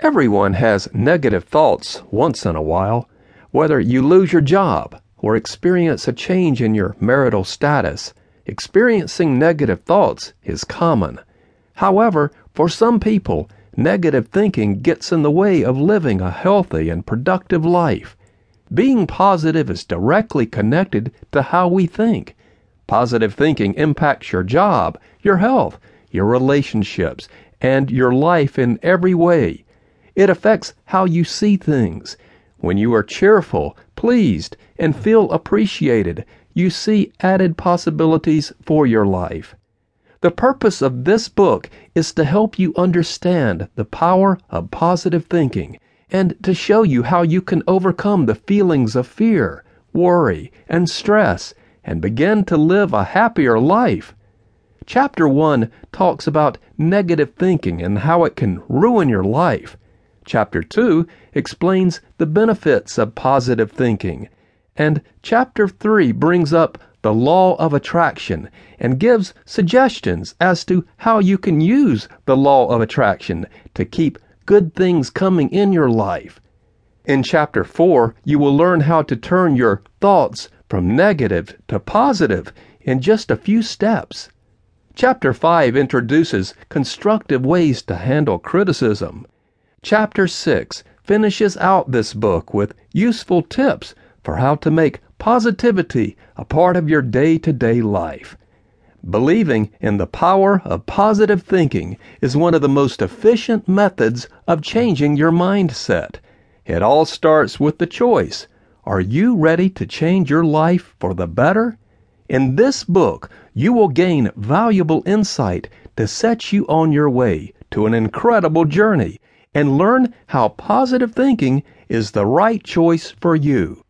Everyone has negative thoughts once in a while. Whether you lose your job or experience a change in your marital status, experiencing negative thoughts is common. However, for some people, negative thinking gets in the way of living a healthy and productive life. Being positive is directly connected to how we think. Positive thinking impacts your job, your health, your relationships, and your life in every way. It affects how you see things. When you are cheerful, pleased, and feel appreciated, you see added possibilities for your life. The purpose of this book is to help you understand the power of positive thinking and to show you how you can overcome the feelings of fear, worry, and stress and begin to live a happier life. Chapter 1 talks about negative thinking and how it can ruin your life. Chapter 2 explains the benefits of positive thinking. And Chapter 3 brings up the law of attraction and gives suggestions as to how you can use the law of attraction to keep good things coming in your life. In Chapter 4, you will learn how to turn your thoughts from negative to positive in just a few steps. Chapter 5 introduces constructive ways to handle criticism. Chapter 6 finishes out this book with useful tips for how to make positivity a part of your day to day life. Believing in the power of positive thinking is one of the most efficient methods of changing your mindset. It all starts with the choice. Are you ready to change your life for the better? In this book, you will gain valuable insight to set you on your way to an incredible journey and learn how positive thinking is the right choice for you.